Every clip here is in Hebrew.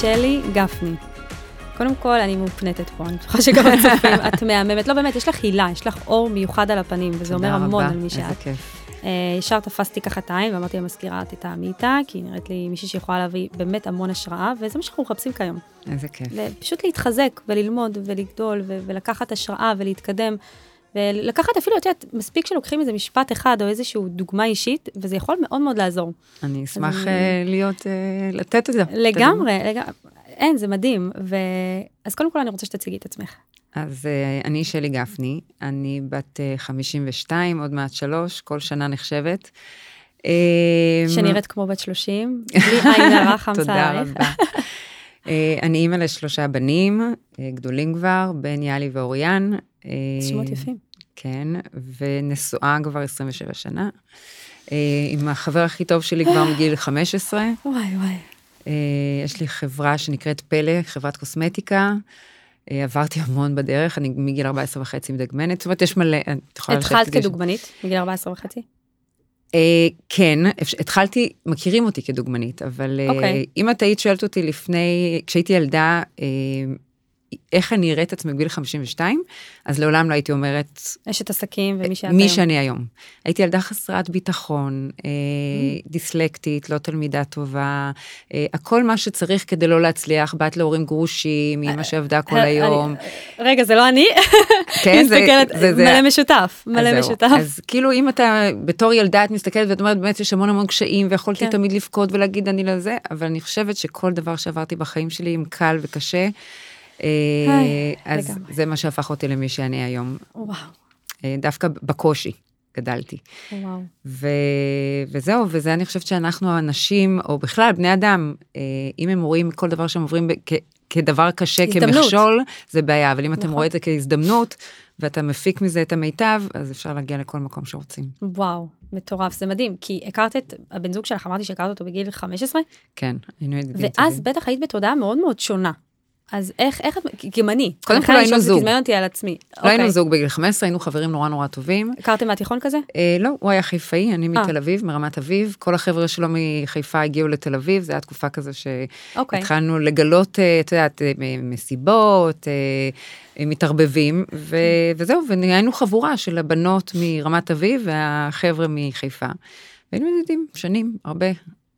שלי גפני. קודם כל, אני מאופנתת פה, אני בטוחה שגם הצופים, את מהממת. לא, באמת, יש לך הילה, יש לך אור מיוחד על הפנים, וזה אומר המון על מי שאת. איזה כיף. אה, ישר תפסתי ככה את העין ואמרתי למזכירה, תתאמי איתה, כי היא נראית לי מישהי שיכולה להביא באמת המון השראה, וזה מה שאנחנו מחפשים כיום. איזה כיף. פשוט להתחזק וללמוד ולגדול ולקחת השראה ולהתקדם. ולקחת אפילו, את יודעת, מספיק שלוקחים איזה משפט אחד או איזושהי דוגמה אישית, וזה יכול מאוד מאוד לעזור. אני אשמח אז... אה, להיות, אה, לתת את זה. לגמרי, לגמרי. אין, זה מדהים. ו... אז קודם כל אני רוצה שתציגי את עצמך. אז uh, אני שלי גפני, אני בת uh, 52, עוד מעט שלוש, כל שנה נחשבת. שנראית כמו בת 30, בלי עין הרע חמסה תודה רבה. אני אימא לשלושה בנים, גדולים כבר, בן יאלי ואוריאן. שמות יפים. כן, ונשואה כבר 27 שנה. Uh, עם החבר הכי טוב שלי כבר מגיל 15. וואי וואי. Uh, יש לי חברה שנקראת פלא, חברת קוסמטיקה. אה, עברתי המון בדרך, אני מגיל 14 וחצי מדגמנת, זאת אומרת, יש מלא, את יכולה לשבת... התחלת כדוגמנית מגיל 14 וחצי? אה, כן, התחלתי, מכירים אותי כדוגמנית, אבל אה, אוקיי. אם את היית שואלת אותי לפני, כשהייתי ילדה, איך אני אראה את עצמי בגיל 52, אז לעולם לא הייתי אומרת... אשת עסקים ומי שאת היום. מי שאני היום. הייתי ילדה חסרת ביטחון, אה, mm. דיסלקטית, לא תלמידה טובה, אה, הכל מה שצריך כדי לא להצליח, בת להורים גרושים, אימא שעבדה כל היום. רגע, זה לא אני? כן, זה, זה, זה... מלא משותף, מלא משותף. אז כאילו אם אתה בתור ילדה את מסתכלת ואת אומרת באמת יש המון המון קשיים ויכולתי כן. תמיד לבכות ולהגיד אני לזה, אבל אני חושבת שכל דבר שעברתי בחיים שלי עם קל וקשה. אה, אז זה מה שהפך אותי למי שאני היום. וואו. אה, דווקא בקושי גדלתי. וואו. ו... וזהו, וזה אני חושבת שאנחנו הנשים, או בכלל בני אדם, אה, אם הם רואים כל דבר שהם עוברים כ... כדבר קשה, הזדמנות. כמכשול, זה בעיה, אבל אם נכון. אתם רואים את זה כהזדמנות, ואתה מפיק מזה את המיטב, אז אפשר להגיע לכל מקום שרוצים. וואו, מטורף, זה מדהים, כי הכרת את הבן זוג שלך, אמרתי שהכרת אותו בגיל 15? כן, היינו ידידים. ואז בטח היית בתודעה מאוד מאוד שונה. אז איך, איך את, גם אני. קודם כל היינו זוג. תזמן אותי על עצמי. לא היינו אוקיי. זוג בגיל 15, היינו חברים נורא נורא טובים. הכרתם מהתיכון כזה? אה, לא, הוא היה חיפאי, אני מתל אביב, מרמת אביב. כל החבר'ה שלו מחיפה הגיעו לתל אביב, זו הייתה תקופה כזו אוקיי. שהתחלנו. לגלות, אה, את יודעת, אה, מסיבות, אה, מתערבבים, ו, וזהו, והיינו חבורה של הבנות מרמת אביב והחבר'ה מחיפה. והיינו ידידים שנים, הרבה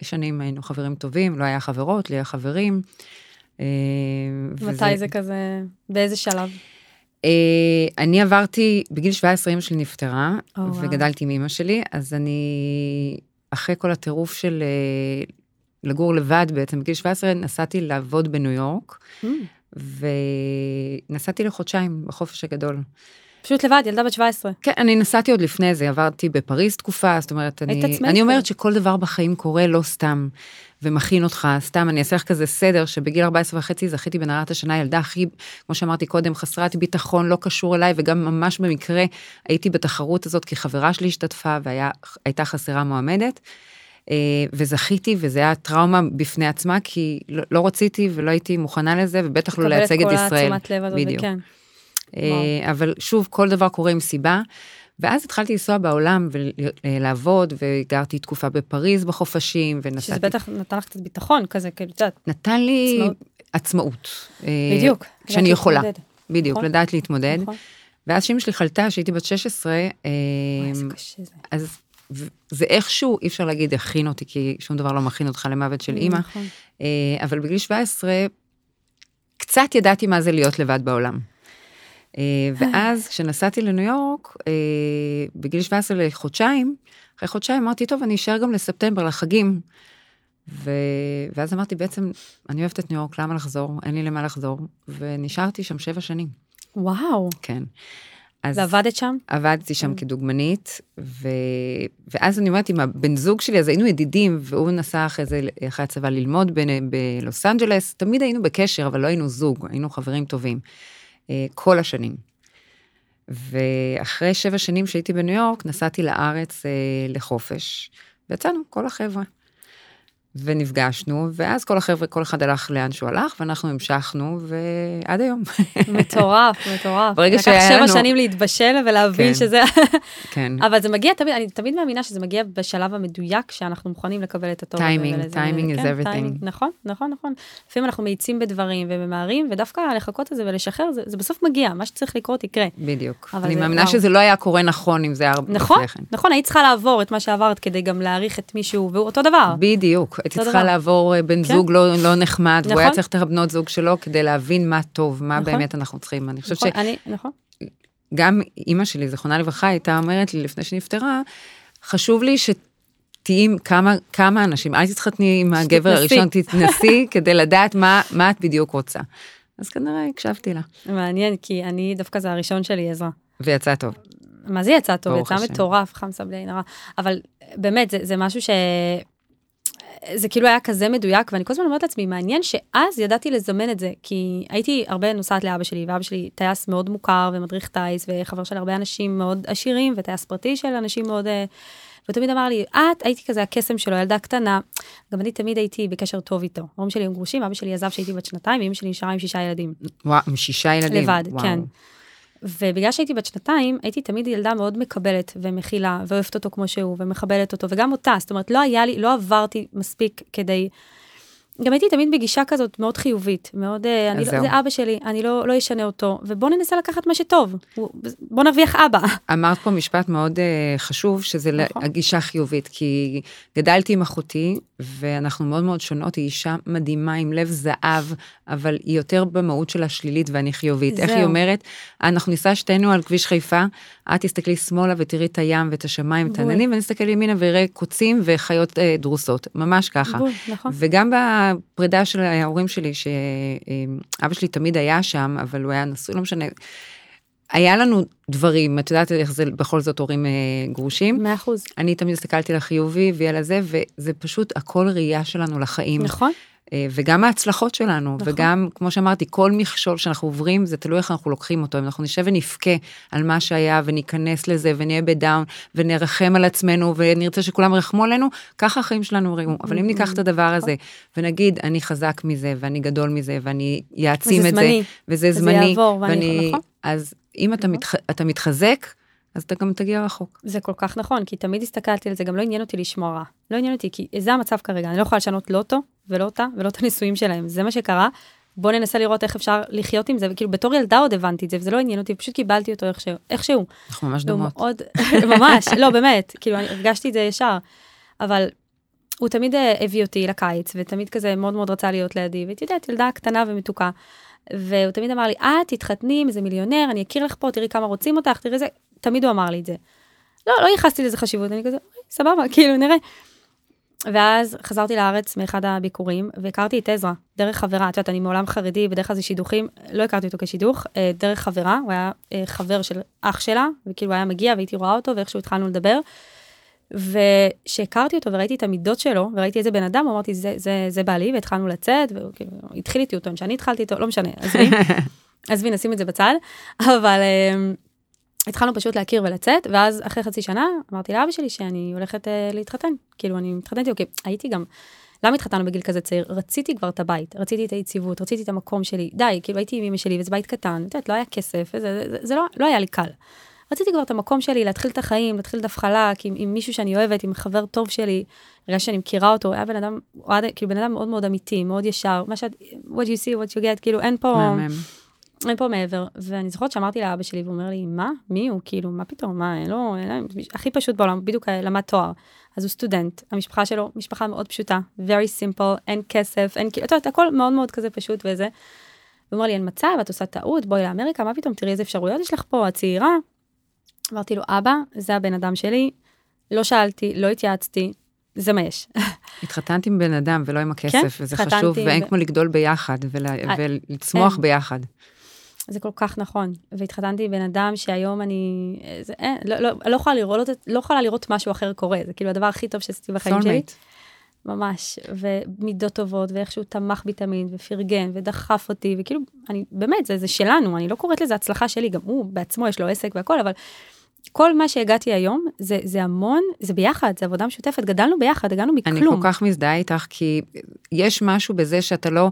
שנים היינו חברים טובים, לא היה חברות, לי היה חברים. אה, מתי. זה כזה, באיזה שלב? אה, אני עברתי, בגיל 17 אמא שלי נפטרה, oh, וגדלתי עם אמא שלי, אז אני, אחרי כל הטירוף של אה, לגור לבד בעצם, בגיל 17 נסעתי לעבוד בניו יורק, mm. ונסעתי לחודשיים בחופש הגדול. פשוט לבד, ילדה בת 17. כן, אני נסעתי עוד לפני זה, עברתי בפריז תקופה, זאת אומרת, אני, אני אומרת שכל דבר בחיים קורה לא סתם, ומכין אותך, סתם, אני אעשה לך כזה סדר, שבגיל 14 וחצי זכיתי בנערת השנה, ילדה הכי, כמו שאמרתי קודם, חסרת ביטחון, לא קשור אליי, וגם ממש במקרה הייתי בתחרות הזאת, כי חברה שלי השתתפה והייתה חסרה מועמדת. אה, וזכיתי, וזה היה טראומה בפני עצמה, כי לא, לא רציתי ולא הייתי מוכנה לזה, ובטח לא לייצג את ישראל. לקבל את כל התשומת לב הזאת, בדיוק. אה, אבל שוב, כל דבר קורה עם סיבה. ואז התחלתי לנסוע בעולם ולעבוד, וגרתי תקופה בפריז בחופשים, ונסעתי... שזה בטח נתן לך קצת ביטחון כזה, כאילו, את יודעת. נתן לי עצמאות. עצמאות. אה, בדיוק. שאני יכולה. בדיוק, נכון? לדעת להתמודד. נכון. ואז שאמא שלי חלתה, שהייתי בת 16, וואי, איזה קשה זה. אז זה איכשהו, אי אפשר להגיד הכין אותי, כי שום דבר לא מכין אותך למוות של אימא. נכון. אה, אבל בגיל 17, קצת ידעתי מה זה להיות לבד בעולם. אה, ואז כשנסעתי לניו יורק, אה, בגיל 17 לחודשיים, אחרי חודשיים אמרתי, טוב, אני אשאר גם לספטמבר, לחגים. ו... ואז אמרתי, בעצם, אני אוהבת את ניו יורק, למה לחזור? אין לי למה לחזור. ונשארתי שם שבע שנים. וואו. כן. אז ועבדת שם? עבדתי שם כדוגמנית, ו... ואז אני אומרת, עם הבן זוג שלי, אז היינו ידידים, והוא נסע אחרי זה, אחרי הצבא ללמוד בלוס אנג'לס, תמיד היינו בקשר, אבל לא היינו זוג, היינו חברים טובים. אה, כל השנים. ואחרי שבע שנים שהייתי בניו יורק, נסעתי לארץ אה, לחופש, ויצאנו, כל החבר'ה. ונפגשנו, ואז כל החבר'ה, כל אחד הלך לאן שהוא הלך, ואנחנו המשכנו, ועד היום. מטורף, מטורף. ברגע שהיה לנו... לקח שבע שנים להתבשל ולהבין כן. שזה... כן. אבל זה מגיע תמיד, אני תמיד מאמינה שזה מגיע בשלב המדויק, שאנחנו מוכנים לקבל את הטוב. טיימינג, timing is כן, everything. טיימינג, נכון, נכון, נכון. לפעמים אנחנו מאיצים בדברים וממהרים, ודווקא לחכות על זה ולשחרר, זה, זה בסוף מגיע, מה שצריך לקרות יקרה. בדיוק. אני מאמינה. שזה לא היה קורה נכון אם זה היה נכון, כן. נכון, היית צריכה לעבור את מה שעברת כדי גם להעריך את מישהו, והוא אותו דבר. בדיוק, הייתי צריכה. לעבור אה, בן כן. זוג לא לא נחמד, והוא היה נכון. צריך את הבנות זוג שלו כדי להבין מה טוב, מה נכון. באמת אנחנו צריכים. אני חושבת נכון, אני, נכון. שגם אימא שלי, זיכרונה לברכה, הייתה אומרת לי לפני שנפטרה, חשוב לי שתהיי עם כמה, כמה אנשים, אל תתחתני עם הגבר. הראשון, תתנסי כדי לדעת מה, מה את בדיוק רוצה. אז כנראה הקשבתי לה, מעניין, כי אני, דווקא זה הראשון שלי, עזרא. ויצא טוב. מה זה יצא טוב? יצא השם. מטורף, חמסה בלי עין הרע. אבל באמת, זה, זה משהו ש... זה כאילו היה כזה מדויק, ואני כל הזמן אומרת לעצמי, מעניין שאז ידעתי לזמן את זה, כי הייתי הרבה נוסעת לאבא שלי, ואבא שלי טייס מאוד מוכר ומדריך טייס, וחבר של הרבה אנשים מאוד עשירים, וטייס פרטי של אנשים מאוד... אה, והוא תמיד אמר לי, את הייתי כזה הקסם שלו, ילדה קטנה. גם אני תמיד הייתי בקשר טוב איתו. ההורים שלי הם גרושים, אבא שלי עזב כשהייתי בת שנתיים, ואמא שלי נשארה עם שישה ילדים. וואו, עם שישה ילדים. לבד, וואו. כן. ובגלל שהייתי בת שנתיים, הייתי תמיד ילדה מאוד מקבלת ומכילה, ואוהבת אותו כמו שהוא, ומכבדת אותו, וגם אותה, זאת אומרת, לא היה לי, לא עברתי מספיק כדי... גם הייתי תמיד בגישה כזאת מאוד חיובית, מאוד, אה, אני לא, זהו. זה אבא שלי, אני לא, לא אשנה אותו, ובוא ננסה לקחת מה שטוב, בוא נרוויח אבא. אמרת פה משפט מאוד uh, חשוב, שזה נכון. הגישה חיובית, כי גדלתי עם אחותי, ואנחנו מאוד מאוד שונות, היא אישה מדהימה עם לב זהב, אבל היא יותר במהות שלה שלילית ואני חיובית. איך היא זהו. אומרת? אנחנו ניסע שתינו על כביש חיפה, את תסתכלי שמאלה ותראי את הים ואת השמיים ואת. העננים, ואני אסתכל ימינה ואראה קוצים וחיות uh, דרוסות, ממש ככה. בול, נכון. וגם בפרידה של ההורים שלי, שאבא שלי תמיד היה שם, אבל הוא היה נשוי, לא משנה. היה לנו דברים, את יודעת איך זה בכל זאת הורים אה, גרושים. מאה אחוז. אני תמיד הסתכלתי לחיובי ועל הזה, וזה פשוט הכל ראייה שלנו לחיים. נכון? אה, וגם ההצלחות שלנו, נכון. וגם, כמו שאמרתי, כל מכשול שאנחנו עוברים, זה תלוי איך אנחנו לוקחים אותו. אם אנחנו נשב ונבכה על מה שהיה, וניכנס לזה, ונהיה בדאון, ונרחם על עצמנו, ונרצה שכולם ירחמו עלינו, ככה החיים שלנו יראו. אבל אם ניקח את הדבר. הזה, ונגיד, אני חזק מזה, ואני גדול מזה, ואני אעצים את זמני. זה, וזה וזה זמני, יעבור, ואני- ואני... נכון. אז אם אתה נכון. מתח- אתה מתחזק, אז אתה גם תגיע רחוק. זה כל כך נכון, כי תמיד הסתכלתי על זה, גם לא עניין אותי לשמוע רע. לא עניין אותי, כי זה המצב כרגע, אני לא יכולה לשנות לא אותו, ולא אותה, ולא את הנישואים שלהם. זה מה שקרה. בוא ננסה לראות איך אפשר לחיות עם זה, וכאילו בתור ילדה עוד הבנתי את זה, וזה לא עניין אותי, פשוט קיבלתי אותו איכשהו. איכשהו. אנחנו ממש דומות. מאוד, ממש, לא, באמת, כאילו, אני הרגשתי את זה ישר. אבל הוא תמיד אה, הביא אותי לקיץ, ותמיד כזה מאוד מאוד רצה להיות לידי, והייתי יודעת, ילדה קטנה ומתוקה. והוא תמיד אמר לי, את תתחתני עם איזה מיליונר, אני אכיר לך פה, תראי כמה רוצים אותך, תראי זה, תמיד הוא אמר לי את זה. לא, לא ייחסתי לזה חשיבות, אני כזה, "אוקיי, סבבה, כאילו, נראה. ואז חזרתי לארץ מאחד הביקורים, והכרתי את עזרא, דרך חברה, את יודעת, אני מעולם חרדי, בדרך כלל זה שידוכים, לא הכרתי אותו כשידוך, אה, דרך חברה, הוא היה אה, חבר של אח שלה, וכאילו היה מגיע והייתי רואה אותו, ואיכשהו התחלנו לדבר. וכשהכרתי אותו וראיתי את המידות שלו, וראיתי איזה בן אדם, אמרתי, זה, זה, זה בעלי, והתחלנו לצאת, והוא כאילו, התחיל איתי, טוען שאני התחלתי איתו, לא משנה, עזבי, עזבי, נשים את זה בצד, אבל um, התחלנו פשוט להכיר ולצאת, ואז אחרי חצי שנה אמרתי לאבא שלי שאני הולכת uh, להתחתן, כאילו אני מתחתנת, אוקיי, הייתי גם, למה התחתנו בגיל כזה צעיר? רציתי כבר את הבית, רציתי את היציבות, רציתי את המקום שלי, די, כאילו הייתי עם אמא שלי, וזה בית קטן, את יודעת, לא היה כסף, וזה, זה, זה, זה לא, לא היה לי קל. רציתי כבר את המקום שלי, להתחיל את החיים, להתחיל דף חלק, עם, עם מישהו שאני אוהבת, עם חבר טוב שלי, הרגשתי שאני מכירה אותו, היה בן אדם, הוא היה כאילו בן אדם מאוד מאוד אמיתי, מאוד ישר, מה שאת, what you see, what you get, כאילו אין פה, מהמם. אין פה מעבר. ואני זוכרת שאמרתי לאבא שלי, והוא אומר לי, מה? מי הוא? כאילו, מה פתאום? מה, אין לו, אין לו, הכי פשוט בעולם, בדיוק למד תואר. אז הוא סטודנט, המשפחה שלו, משפחה מאוד פשוטה, very simple, אין כסף, אין כאילו, את יודעת, הכל מאוד מאוד כזה פשוט וזה. הוא אומר לי, אין מצב, את עושה טעות, בואי לאמריקה, מה פתאום, תראי איזה אפשרויות יש לך פה, את צעירה. אמרתי לו, אבא, זה הבן אדם שלי, לא שאלתי, לא התייעצתי, זה מה יש. התחתנתי עם בן אדם ולא עם הכסף, וזה התחתנתי חשוב, ואין ו- כמו לגדול ביחד ול- אה, ולצמוח אין. ביחד. זה כל כך נכון. והתחתנתי עם בן אדם שהיום אני, זה, אין, לא, לא, לא, יכולה לראות, לא יכולה לראות משהו אחר קורה, זה כאילו הדבר הכי טוב שעשיתי בחיים שלי. ממש, ומידות טובות, ואיכשהו תמך בי תמיד, ופרגן, ודחף אותי, וכאילו, אני, באמת, זה, זה שלנו, אני לא קוראת לזה הצלחה שלי, גם הוא בעצמו יש לו עסק והכל, אבל כל מה שהגעתי היום, זה, זה המון, זה ביחד, זה עבודה משותפת, גדלנו ביחד, הגענו מכלום. אני כל כך מזדהה איתך, כי יש משהו בזה שאתה לא,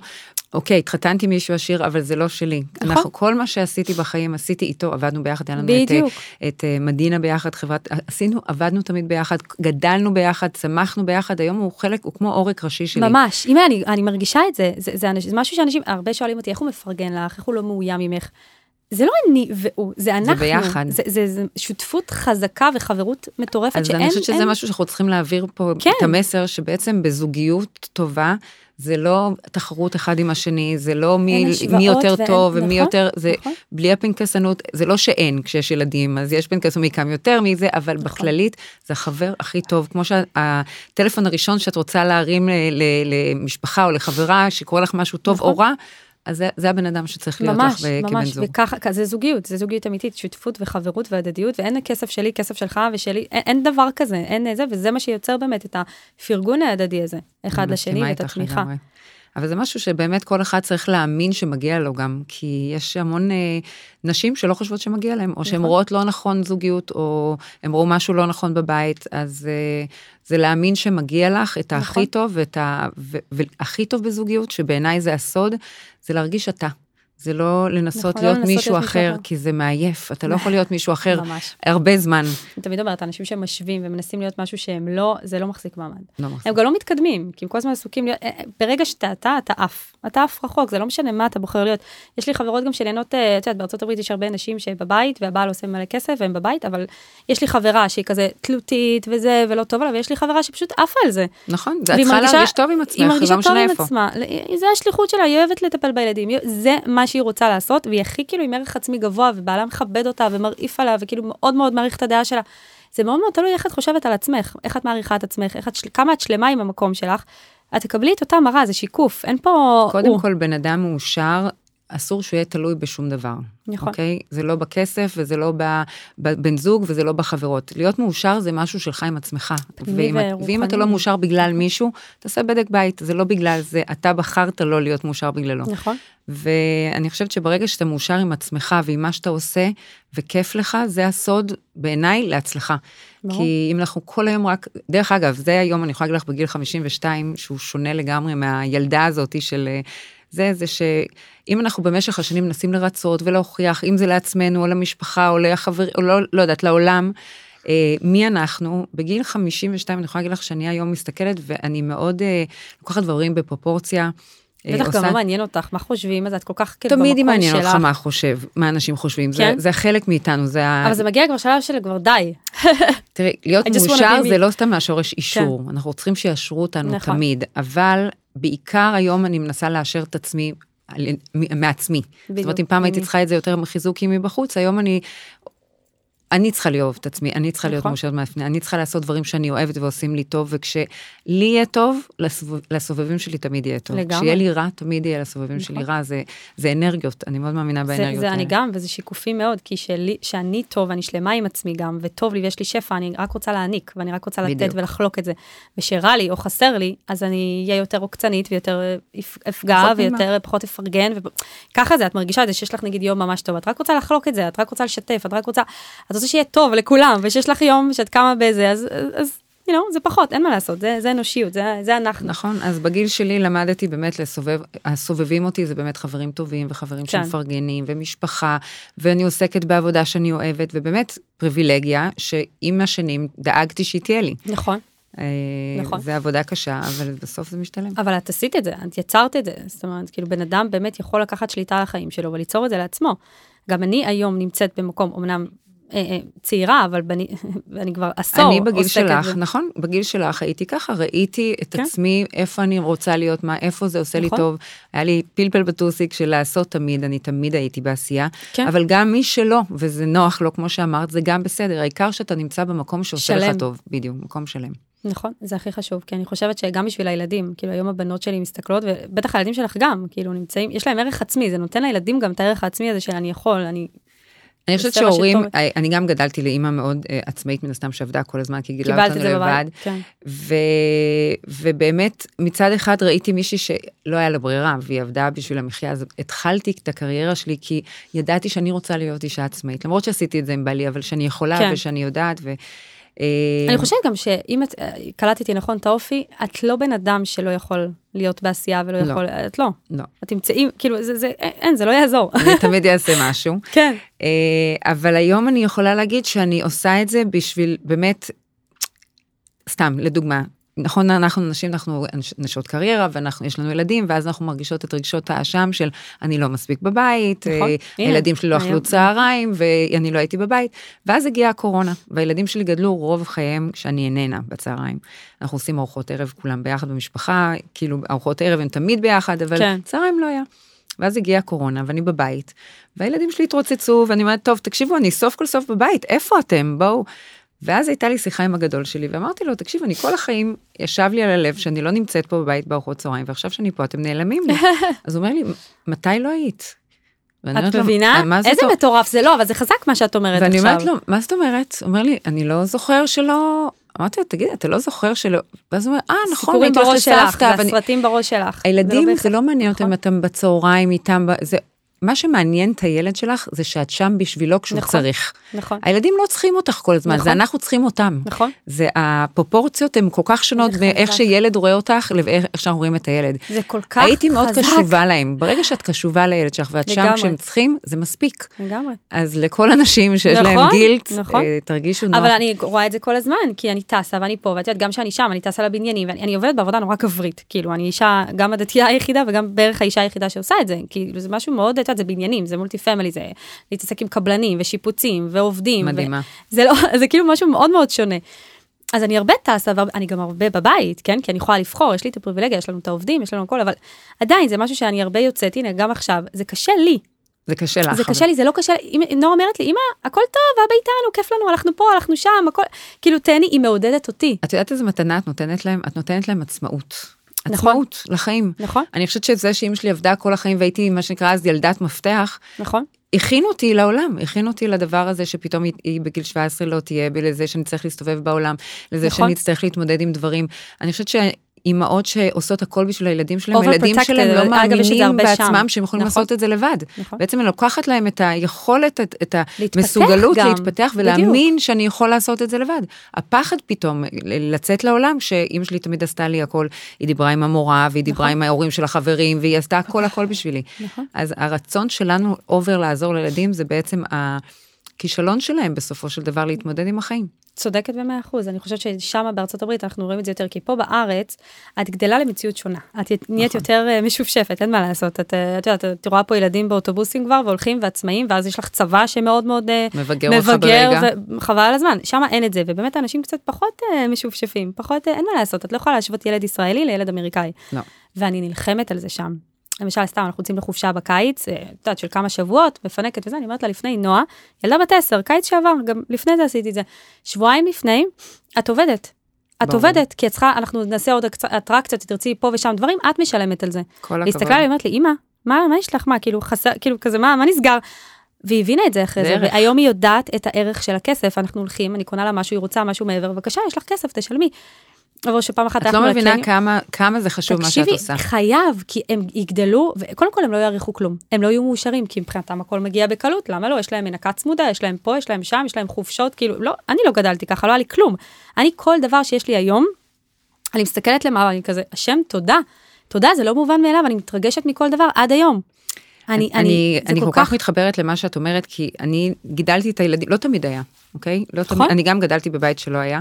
אוקיי, התחתנתי עם מישהו עשיר, אבל זה לא שלי. נכון. אנחנו, כל מה שעשיתי בחיים, עשיתי איתו, עבדנו ביחד, היה לנו בדיוק. את, את אה, מדינה ביחד, חברת, עשינו, עבדנו תמיד ביחד, גדלנו ביחד, צמחנו ביחד, היום הוא חלק, הוא כמו עורק ראשי שלי. ממש, הנה, אני, אני מרגישה את זה, זה, זה, זה, זה משהו שאנשים, הרבה שואלים אותי, איך הוא מפרגן לך, איך הוא לא מאוים ממך. זה לא אני והוא, זה אנחנו. זה ביחד. זה, זה, זה שותפות חזקה וחברות מטורפת שאין... אז אני חושבת שזה אין... משהו שאנחנו צריכים להעביר פה כן. את המסר, שבעצם בזוגיות טובה, זה לא תחרות אחד עם השני, זה לא מי, מי יותר ואין, טוב ומי נכון, יותר, זה נכון. בלי הפנקסנות, זה לא שאין כשיש ילדים, אז יש פנקסנות מי קם יותר מזה, אבל נכון. בכללית זה החבר הכי טוב, כמו שהטלפון הראשון שאת רוצה להרים למשפחה או לחברה, שקורה לך משהו טוב נכון. או רע, אז זה, זה הבן אדם שצריך להיות ממש, לך כבן ממש, זוג. וככה, זה זוגיות, זה זוגיות אמיתית, שותפות וחברות והדדיות, ואין כסף שלי, כסף שלך ושלי, אין, אין דבר כזה, אין זה, וזה מה שיוצר באמת את הפרגון ההדדי הזה, אחד לשני ואת התמיכה. לגמרי. אבל זה משהו שבאמת כל אחד צריך להאמין שמגיע לו גם, כי יש המון אה, נשים שלא חושבות שמגיע להם, או שהן נכון. רואות לא נכון זוגיות, או הן ראו משהו לא נכון בבית, אז אה, זה להאמין שמגיע לך את הכי נכון. טוב, ואת ה, והכי טוב בזוגיות, שבעיניי זה הסוד, זה להרגיש אתה. זה לא לנסות להיות לנסות מישהו להיות אחר, כי זה מעייף, אתה לא יכול להיות מישהו אחר ממש. הרבה זמן. אני תמיד אומרת, אנשים שמשווים ומנסים להיות משהו שהם לא, זה לא מחזיק מעמד. לא מחזיק. הם גם לא מתקדמים, כי הם כל הזמן עסוקים להיות, אה, אה, ברגע שאתה אתה, אתה עף. אתה עף רחוק, זה לא משנה מה אתה בוחר להיות. יש לי חברות גם שנהנות, אה, את יודעת, בארצות הברית יש הרבה נשים שבבית, והבעל עושה מלא כסף, והם בבית, אבל יש לי חברה שהיא כזה תלותית וזה, ולא טוב לה, ויש לי חברה שפשוט עפה על זה. נכון, זה צריכה להרגיש טוב עם עצמך, לא משנה איפה. זה השליחות שלה, היא אוהבת לטפל בילדים, זה מה שהיא רוצה לעשות, והיא הכי כאילו עם ערך עצמי גבוה, ובעלה מכבד אותה ומרעיף עליה, וכאילו מאוד מאוד מעריך את הדעה שלה. זה מאוד מאוד תלוי איך את חושבת על עצמך, איך את מעריכה את עצמך, את, כמה את שלמה עם המקום שלך. את תקבלי את אותה מראה, זה שיקוף, אין פה... קודם הוא. כל, בן אדם מאושר, אסור שהוא יהיה תלוי בשום דבר. נכון. אוקיי? זה לא בכסף, וזה לא בבן זוג, וזה לא בחברות. להיות מאושר זה משהו שלך עם עצמך. ואם, ואם אתה לא מאושר בגלל מישהו, תעשה בדק בית, זה לא בגלל זה, אתה בחרת לא להיות מאושר בגללו. נכון. ואני חושבת שברגע שאתה מאושר עם עצמך ועם מה שאתה עושה, וכיף לך, זה הסוד בעיניי להצלחה. ברור. כי אם אנחנו כל היום רק, דרך אגב, זה היום, אני יכולה להגיד לך בגיל 52, שהוא שונה לגמרי מהילדה הזאתי של... זה, זה שאם אנחנו במשך השנים מנסים לרצות ולהוכיח, אם זה לעצמנו או למשפחה או לחבר, או לא, לא יודעת, לעולם, אה, מי אנחנו, בגיל 52 אני יכולה להגיד לך שאני היום מסתכלת ואני מאוד אה, לוקחת דברים בפרופורציה. אה, בטח גם לא מעניין אותך, מה חושבים, אז את כל כך כאילו במקום שלך. תמיד מעניין אותך מה חושב, מה אנשים חושבים, כן? זה, זה חלק מאיתנו, זה ה... אבל זה מגיע כבר שלב של כבר די. תראי, להיות מאושר זה לא סתם מהשורש אישור, כן. אנחנו צריכים שיאשרו אותנו נכון. תמיד, אבל בעיקר היום אני מנסה לאשר את עצמי מעצמי. בדיוק. זאת אומרת, אם פעם הייתי צריכה את זה יותר מחיזוקים מבחוץ, היום אני אני צריכה לאהוב את עצמי, אני צריכה להיות נכון. מאושרת מעצמי, אני צריכה לעשות דברים שאני אוהבת ועושים לי טוב, וכשלי יהיה טוב, לסובב, לסובבים שלי תמיד יהיה טוב. לגמרי. כשיהיה לי רע, תמיד יהיה לסובבים נכון. שלי רע, זה, זה אנרגיות, אני מאוד מאמינה באנרגיות זה, זה אני גם, וזה שיקופי מאוד, כי שלי, שאני טוב, אני שלמה עם עצמי גם, וטוב לי ויש לי שפע, אני רק רוצה להעניק, ואני רק רוצה לתת בדיוק. ולחלוק את זה. ושרע לי או חסר לי, אז אני אהיה יותר עוקצנית ויותר אפגע, ויותר פחות אפרגן, וככה זה, את מרגישה את זה שיש לך נגיד יום ממש טוב, את רק רוצה לחלוק את זה, את רק רוצה לשתף, את רק רוצה, את רוצה שיהיה טוב לכולם, ושיש לך יום שאת קמה בזה, אז, אז you know, זה פחות, אין מה לעשות, זה, זה אנושיות, זה, זה אנחנו. נכון, אז בגיל שלי למדתי באמת לסובב, הסובבים אותי זה באמת חברים טובים וחברים כן. שמפרגנים ומשפחה, ואני עוסקת בעבודה שאני אוהבת, ובאמת פריבילגיה שעם השנים דאגתי שהיא תהיה לי. נכון. אה, נכון. זה עבודה קשה, אבל בסוף זה משתלם. אבל את עשית את זה, את יצרת את זה, זאת אומרת, כאילו בן אדם באמת יכול לקחת שליטה על החיים שלו וליצור את זה לעצמו. גם אני היום נמצאת במקום, אמנם צעירה, אבל בני, אני כבר עשור אני בגיל שלך, ב... נכון, בגיל שלך הייתי ככה, ראיתי את כן? עצמי, איפה אני רוצה להיות, מה, איפה זה עושה נכון. לי טוב. היה לי פלפל בטוסיק של לעשות תמיד, אני תמיד הייתי בעשייה, כן? אבל גם מי שלא, וזה נוח לו, כמו שאמרת, זה גם בסדר, העיקר שאתה נמצא במקום שעושה שלם. לך טוב, בדיוק, מקום שלם. נכון, זה הכי חשוב, כי אני חושבת שגם בשביל הילדים, כאילו היום הבנות שלי מסתכלות, ובטח הילדים שלך גם, כאילו נמצאים, יש להם ערך עצמי, זה נותן לילדים גם את הערך העצמי הזה של אני יכול, אני אני חושבת שהורים, אה, אני גם גדלתי לאימא מאוד uh, עצמאית מן הסתם שעבדה כל הזמן, כי גילה אותנו לבד. כן. ו, ובאמת, מצד אחד ראיתי מישהי שלא היה לה ברירה, והיא עבדה בשביל המחיה, אז התחלתי את הקריירה שלי, כי ידעתי שאני רוצה להיות אישה עצמאית, למרות שעשיתי את זה עם בעלי, אבל שאני יכולה כן. ושאני יודעת. ו, אני חושבת גם שאם את, קלטתי נכון את האופי, את לא בן אדם שלא יכול להיות בעשייה ולא לא. יכול, את לא. לא. את תמצאי, כאילו, זה, זה, אין, זה לא יעזור. אני תמיד אעשה משהו. כן. אבל היום אני יכולה להגיד שאני עושה את זה בשביל באמת, סתם, לדוגמה, נכון, אנחנו נשים, אנחנו נשות קריירה, ואנחנו, יש לנו ילדים, ואז אנחנו מרגישות את רגשות האשם של אני לא מספיק בבית, נכון, אה, הילדים שלי לא אכלו צהריים, ואני לא הייתי בבית. ואז הגיעה הקורונה, והילדים שלי גדלו רוב חייהם כשאני איננה בצהריים. אנחנו עושים ארוחות ערב כולם ביחד במשפחה, כאילו ארוחות ערב הם תמיד ביחד, אבל כן. צהריים לא היה. ואז הגיעה הקורונה, ואני בבית, והילדים שלי התרוצצו, ואני אומרת, טוב, תקשיבו, אני סוף כל סוף בבית, איפה אתם? בואו. ואז הייתה לי שיחה עם הגדול שלי, ואמרתי לו, תקשיב, אני כל החיים ישב לי על הלב שאני לא נמצאת פה בבית בארוחות צהריים, ועכשיו שאני פה אתם נעלמים לי. אז הוא אומר לי, מתי לא היית? את מבינה? איזה מטורף זה לא, אבל זה חזק מה שאת אומרת עכשיו. ואני אומרת לו, מה זאת אומרת? הוא אומר לי, אני לא זוכר שלא... אמרתי לו, תגיד, אתה לא זוכר שלא... ואז הוא אומר, אה, נכון, הייתי הולכת לסבתא. והסרטים בראש שלך. הילדים, זה לא מעניין אותם, נכון. אתם בצהריים איתם, זה מה שמעניין את הילד שלך זה שאת שם בשבילו כשהוא נכון, צריך. נכון. הילדים לא צריכים אותך כל הזמן, נכון. זה אנחנו צריכים אותם. נכון. זה הפרופורציות הן כל כך שונות מאיך שילד רואה אותך לאיך שאנחנו רואים את הילד. זה כל כך חזק. הייתי מאוד קשובה להם. ברגע שאת קשובה לילד שלך ואת לגמרי. שם כשהם צריכים, זה מספיק. לגמרי. אז לכל הנשים שיש נכון, להם גילט, נכון. אה, תרגישו נוח. אבל אני רואה את זה כל הזמן, כי אני טסה ואני פה, ואת יודעת, גם כשאני שם, אני טסה לבניינים, ואני עובדת בעבודה נורא גברית. כאילו, אני אישה, גם הדתייה היחידה וגם בערך האישה היחידה שעושה את זה. כאילו, זה משהו מאוד, יודעת, זה בניינים, זה מולטי פמילי, זה להתעסק עם קבלנים ושיפוצים ועובדים. מדהימה. זה לא, זה כאילו משהו מאוד מאוד שונה. אז אני הרבה טסה, ואני גם הרבה בבית, כן? כי אני יכולה לבחור, יש לי את הפריבילגיה, יש לנו את העובדים, יש לנו הכל, אבל עדיין זה משהו שאני הרבה יוצאת, הנה, גם עכשיו, זה קשה לי. זה קשה לך. זה קשה לי, זה לא קשה. נור אומרת לי, אמא, הכל טוב, אבא איתנו, כיף לנו, הלכנו פה, הלכנו שם, הכל, כאילו, תהני, היא מעודדת אותי. את יודעת איזה מתנה את נותנת להם? את נותנת להם עצמאות. נכון. עצמאות. לחיים. נכון. אני חושבת שזה שאימא שלי עבדה כל החיים והייתי מה שנקרא אז ילדת מפתח. נכון. הכין אותי לעולם, הכין אותי לדבר הזה שפתאום היא, היא בגיל 17 לא תהיה, לזה שאני צריך להסתובב בעולם, לזה נכון. שאני אצטרך להתמודד עם דברים. אני חושבת אימהות שעושות הכל בשביל הילדים שלהם, הילדים שלהם לא מאמינים בעצמם שהם יכולים נכון. לעשות את זה לבד. נכון. בעצם אני לוקחת להם את היכולת, את המסוגלות גם. להתפתח ולהאמין בדיוק. שאני יכול לעשות את זה לבד. הפחד פתאום לצאת לעולם, שאימא שלי תמיד עשתה לי הכל, היא דיברה עם המורה, והיא דיברה נכון. עם ההורים של החברים, והיא עשתה הכל הכל בשבילי. נכון. אז הרצון שלנו אובר לעזור לילדים זה בעצם הכישלון שלהם בסופו של דבר להתמודד עם החיים. צודקת במאה אחוז, אני חושבת ששם בארצות הברית אנחנו רואים את זה יותר, כי פה בארץ את גדלה למציאות שונה, את נהיית נכון. יותר אה, משופשפת, אין מה לעשות, את, אה, את יודעת, את רואה פה ילדים באוטובוסים כבר והולכים ועצמאים, ואז יש לך צבא שמאוד מאוד אה, מבגר, מבגר וחבל על הזמן, שם אין את זה, ובאמת האנשים קצת פחות משופשפים, פחות, אין מה לעשות, את לא יכולה להשוות ילד ישראלי לילד אמריקאי. לא. ואני נלחמת על זה שם. למשל, סתם, אנחנו יוצאים לחופשה בקיץ, את יודעת, של כמה שבועות, מפנקת וזה, אני אומרת לה לפני, נועה, ילדה בת עשר, קיץ שעבר, גם לפני זה עשיתי את זה. שבועיים לפני, את עובדת. את ברור. עובדת, כי את צריכה, אנחנו נעשה עוד אטרקציות, תרצי פה ושם דברים, את משלמת על זה. כל הכבוד. והסתכלה עליי, אומרת לי, אמא, מה, מה יש לך, מה, כאילו, חסר, כאילו, כזה, מה, מה נסגר? והיא הבינה את זה אחרי זה, והיום היא יודעת את הערך של הכסף, אנחנו הולכים, אני קונה לה משהו, היא רוצה משהו מעבר, בבקשה, יש לך כסף, תשלמי. אבל שפעם אחת את לא מבינה. כמה, כמה זה חשוב תקשיבי, מה שאת עושה. תקשיבי, חייב, כי הם יגדלו, וקודם כל הם לא יעריכו כלום. הם לא יהיו מאושרים, כי מבחינתם הכל מגיע בקלות, למה לא? יש להם מנקה צמודה, יש להם פה, יש להם שם, יש להם חופשות, כאילו, לא, אני לא גדלתי ככה, לא היה לי כלום. אני, כל דבר שיש לי היום, אני מסתכלת למעלה, אני כזה, השם, תודה. תודה, זה לא מובן מאליו, אני מתרגשת מכל דבר עד היום. אני, אני, אני כל, כל כך... מתחברת למה שאת אומרת, כי אני גידלתי את הילדים, לא תמיד היה, אוקיי? לא נכון. תמיד, אני גם גדלתי בבית שלא היה,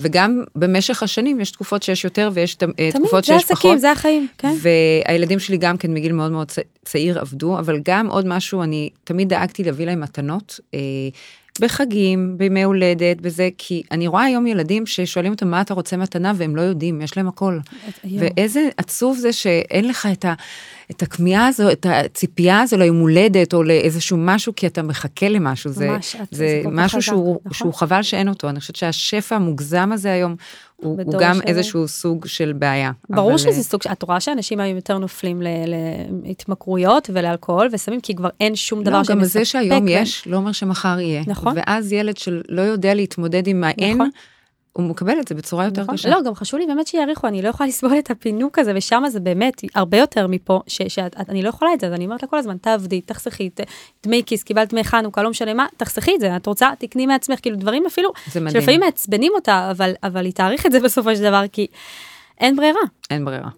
וגם במשך השנים יש תקופות שיש יותר ויש תמיד, תקופות שיש עסקים, פחות. תמיד, זה החיים, כן. והילדים שלי גם כן מגיל מאוד מאוד צעיר עבדו, אבל גם עוד משהו, אני תמיד דאגתי להביא להם מתנות. אה, בחגים, בימי הולדת, בזה, כי אני רואה היום ילדים ששואלים אותם מה אתה רוצה מתנה והם לא יודעים, יש להם הכל. ואיזה עצוב זה שאין לך את ה... את הכמיהה הזו, את הציפייה הזו ליום הולדת או לאיזשהו משהו, כי אתה מחכה למשהו. ממש, זה, זה, זה משהו שהוא, שהוא חבל שאין אותו. אני חושבת שהשפע המוגזם הזה היום, הוא, הוא גם של... איזשהו סוג של בעיה. ברור אבל... שזה אה, סוג, את רואה שאנשים היום יותר נופלים להתמכרויות ולאלכוהול וסמים, כי כבר אין שום דבר לא, שמספק. לא, גם זה שהיום ו... יש, לא אומר שמחר יהיה. נכון. ואז ילד שלא יודע להתמודד עם האין, נכון. הוא מקבל את זה בצורה יותר נכון. קשה. לא, גם חשוב לי באמת שיעריכו, אני לא יכולה לסבול את הפינוק הזה, ושם זה באמת הרבה יותר מפה, שאני לא יכולה את זה, אז אני אומרת לה כל הזמן, תעבדי, תחסכי, דמי כיס, קיבלת דמי חנוכה, לא משנה מה, תחסכי את זה, את רוצה, תקני מעצמך, כאילו דברים אפילו, שלפעמים מעצבנים אותה, אבל, אבל היא תעריך את זה בסופו של דבר, כי אין ברירה. אין ברירה.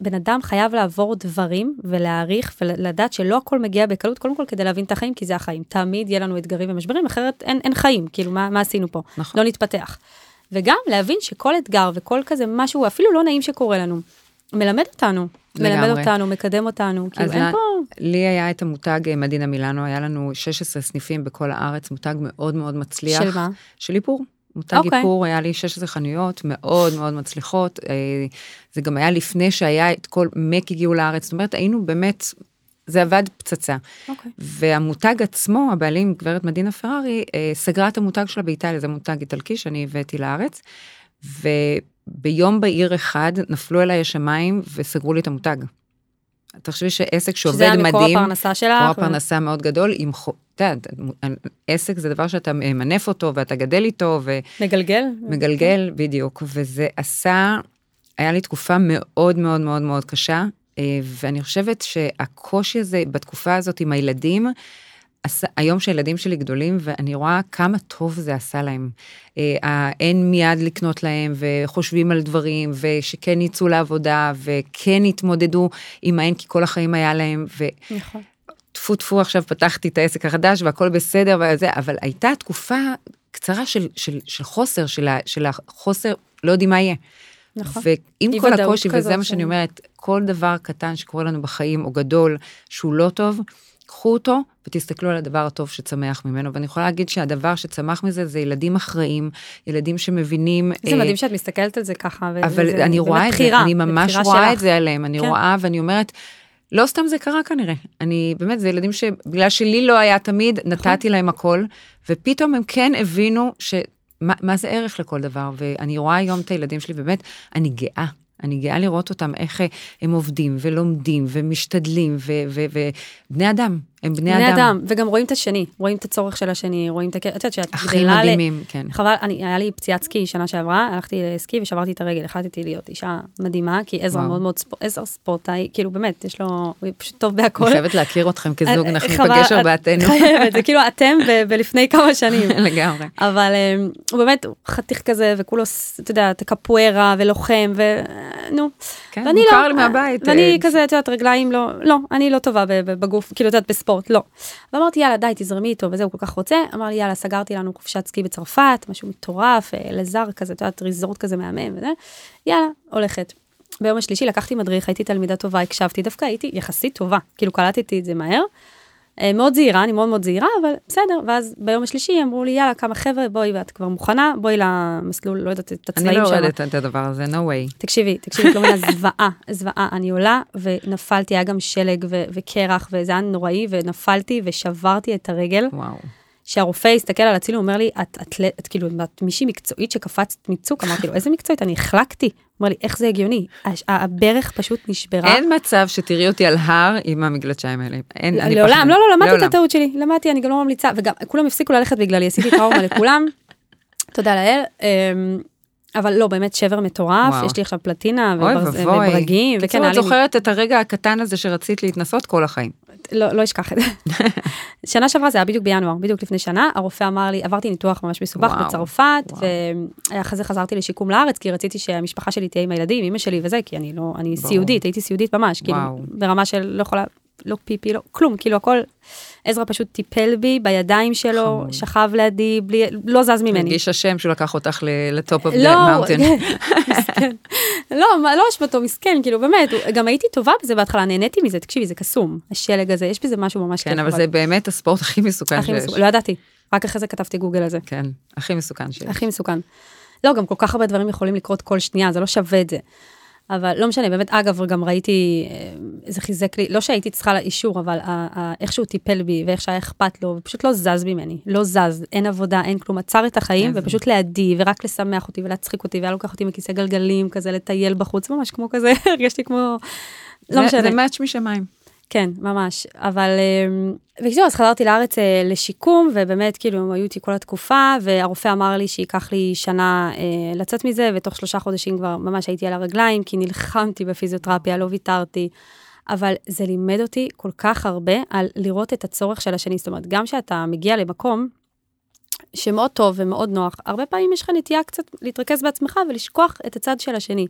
בן אדם חייב לעבור דברים ולהעריך ולדעת שלא הכל מגיע בקלות, קודם כל כדי להבין את החיים, כי זה החיים. תמיד יהיה לנו אתגרים ומשברים, אחרת אין, אין חיים, כאילו, מה, מה עשינו פה? נכון. לא נתפתח. וגם להבין שכל אתגר וכל כזה משהו אפילו לא נעים שקורה לנו, מלמד אותנו, לגמרי. מלמד אותנו, מקדם אותנו, כאילו אין פה... לי היה את המותג אה, מדינה מילאנו, היה לנו 16 סניפים בכל הארץ, מותג מאוד מאוד מצליח. של מה? של איפור. מותג okay. אוקיי. איפור, היה לי 16 חנויות מאוד מאוד מצליחות. אה, זה גם היה לפני שהיה את כל מק הגיעו לארץ, זאת אומרת, היינו באמת זה עבד פצצה. Okay. אוקיי. והמותג עצמו, הבעלים, גברת מדינה פרארי, אה, סגרה את המותג שלה באיטליה, זה מותג איטלקי שאני הבאתי לארץ, וביום בהיר אחד נפלו אליי השמיים וסגרו לי את המותג. תחשבי שעסק שעובד מדהים, שזה המקור הפרנסה שלך, מקור הפרנסה מאוד גדול, עם, את יודעת, עסק זה דבר שאתה מנף אותו ואתה גדל איתו, ו... מגלגל. מגלגל, בדיוק, וזה עשה, היה לי תקופה מאוד מאוד מאוד מאוד קשה, ואני חושבת שהקושי הזה בתקופה הזאת עם הילדים, היום שהילדים שלי גדולים ואני רואה כמה טוב זה עשה להם. אה, אין מיד לקנות להם וחושבים על דברים ושכן יצאו לעבודה וכן יתמודדו עם האין כי כל החיים היה להם. ו... נכון. טפו טפו עכשיו פתחתי את העסק החדש והכל בסדר וזה אבל הייתה תקופה קצרה של, של, של חוסר של, של החוסר לא יודעים מה יהיה. נכון. ועם כל הקושי, וזה מה שאני אומרת, כל דבר קטן שקורה לנו בחיים, או גדול, שהוא לא טוב, קחו אותו ותסתכלו על הדבר הטוב שצמח ממנו. ואני יכולה להגיד שהדבר שצמח מזה זה ילדים אחראים, ילדים שמבינים... זה אה, מדהים שאת מסתכלת על זה ככה. אבל אני רואה את זה, אני ממש רואה שלך. את זה עליהם, אני כן. רואה ואני אומרת, לא סתם זה קרה כנראה. אני, באמת, זה ילדים שבגלל שלי לא היה תמיד, נכון. נתתי להם הכל, ופתאום הם כן הבינו ש... מה, מה זה ערך לכל דבר, ואני רואה היום את הילדים שלי, באמת, אני גאה. אני גאה לראות אותם, איך הם עובדים ולומדים ומשתדלים, ובני אדם, הם בני, בני אדם. אדם, וגם רואים את השני, רואים את הצורך של השני, רואים את ה... את יודעת שאת הכי מדהימים, ל... כן. חבל, אני, היה לי פציעת סקי שנה שעברה, הלכתי לסקי ושברתי את הרגל, החלטתי להיות אישה מדהימה, כי עזרא מאוד מאוד, ספור, עזרא ספורטאי, כאילו באמת, יש לו, הוא פשוט טוב בהכל. אני חייבת להכיר אתכם כזוג, אה, אנחנו ניפגש ארבעתנו. חייבת, זה כאילו אתם ולפני כמה שנים. לגמרי. אבל אמ, הוא באמת חתיך כזה, וכולו, אתה יודע, קפוארה ולוחם, ונו. כן, מוכר לא, לי מהבית. ואני אה, כזה, את יודעת, רגליים לא, לא, אני לא טובה בגוף, כאילו, את יודעת, בספורט, לא. ואמרתי, יאללה, די, תזרמי איתו, וזה, הוא כל כך רוצה. אמר לי, יאללה, סגרתי לנו חופשת סקי בצרפת, משהו מטורף, אה, לזר כזה, את יודעת, ריזורט כזה מהמם וזה. יאללה, הולכת. ביום השלישי לקחתי מדריך, הייתי תלמידה טובה, הקשבתי, דווקא הייתי יחסית טובה, כאילו קלטתי את זה מהר. אה, מאוד זהירה, אני מאוד מאוד זהירה, אבל בסדר. ואז ביום השלישי אמרו לי, יאללה, כמה חבר'ה, בואי, ואת כבר מוכנה, בואי למסלול, לא יודעת, את הצבעים שם. אני לא יורדת את הדבר הזה, no way. תקשיבי, תקשיבי, כלומר, זוועה, זוועה. אני עולה ונפלתי, היה גם שלג וקרח, וזה היה נוראי, ונפלתי ושברתי את הרגל. וואו. שהרופא הסתכל על הצילום, אומר לי, את, את, את, את כאילו, את מישהי מקצועית שקפצת מצוק, אמרתי לו, איזה מקצועית? אני החלקתי. אומר לי, איך זה הגיוני? הברך פשוט נשברה. אין מצב שתראי אותי על הר עם המגלצ'יים האלה. אין, אני לעולם, לא, לא, למדתי את הטעות שלי, למדתי, אני גם לא ממליצה, וגם כולם הפסיקו ללכת בגללי, עשיתי טראומה לכולם. תודה לאל. אמ, אבל לא, באמת שבר מטורף, וואו. יש לי עכשיו פלטינה וברגים, וכן, היה לי... את זוכרת את הרגע הקטן הזה שרצית להתנסות כל החיים. לא, לא אשכח את זה. שנה שעברה זה היה בדיוק בינואר, בדיוק לפני שנה, הרופא אמר לי, עברתי ניתוח ממש מסובך וואו, בצרפת, ואחרי זה חזרתי לשיקום לארץ, כי רציתי שהמשפחה שלי תהיה עם הילדים, אמא שלי וזה, כי אני לא, אני ברור. סיעודית, הייתי סיעודית ממש, כאילו, ברמה של לא יכולה, לא פיפי, לא, כלום, כאילו הכל עזרא פשוט טיפל בי בידיים שלו, שכב לידי, בלי, לא זז ממני. הרגיש אשם שהוא לקח אותך ל top of the mountain. לא, לא אשמתו, מסכן, כאילו באמת, גם הייתי טובה בזה בהתחלה, נהניתי מזה, תקשיבי, זה קסום, השלג הזה, יש בזה משהו ממש כן, אבל זה באמת הספורט הכי מסוכן שיש. לא ידעתי, רק אחרי זה כתבתי גוגל על זה. כן, הכי מסוכן שיש. הכי מסוכן. לא, גם כל כך הרבה דברים יכולים לקרות כל שנייה, זה לא שווה את זה. אבל לא משנה, באמת, אגב, גם ראיתי, אה, זה חיזק לי, לא שהייתי צריכה לאישור, אבל איך שהוא טיפל בי ואיך שהיה אכפת לו, פשוט לא זז ממני, לא זז, אין עבודה, אין כלום, עצר את החיים, ופשוט להדיא, ורק לשמח אותי ולהצחיק אותי, והיה לוקח אותי מכיסא גלגלים, כזה לטייל בחוץ, ממש כמו כזה, הרגשתי כמו, לא משנה. זה מאץ' משמיים. כן, ממש. אבל אמ, בקיצור, אז חזרתי לארץ אה, לשיקום, ובאמת, כאילו, הם היו איתי כל התקופה, והרופא אמר לי שייקח לי שנה אה, לצאת מזה, ותוך שלושה חודשים כבר ממש הייתי על הרגליים, כי נלחמתי בפיזיותרפיה, לא ויתרתי. אבל זה לימד אותי כל כך הרבה על לראות את הצורך של השני. זאת אומרת, גם כשאתה מגיע למקום שמאוד טוב ומאוד נוח, הרבה פעמים יש לך נטייה קצת להתרכז בעצמך ולשכוח את הצד של השני.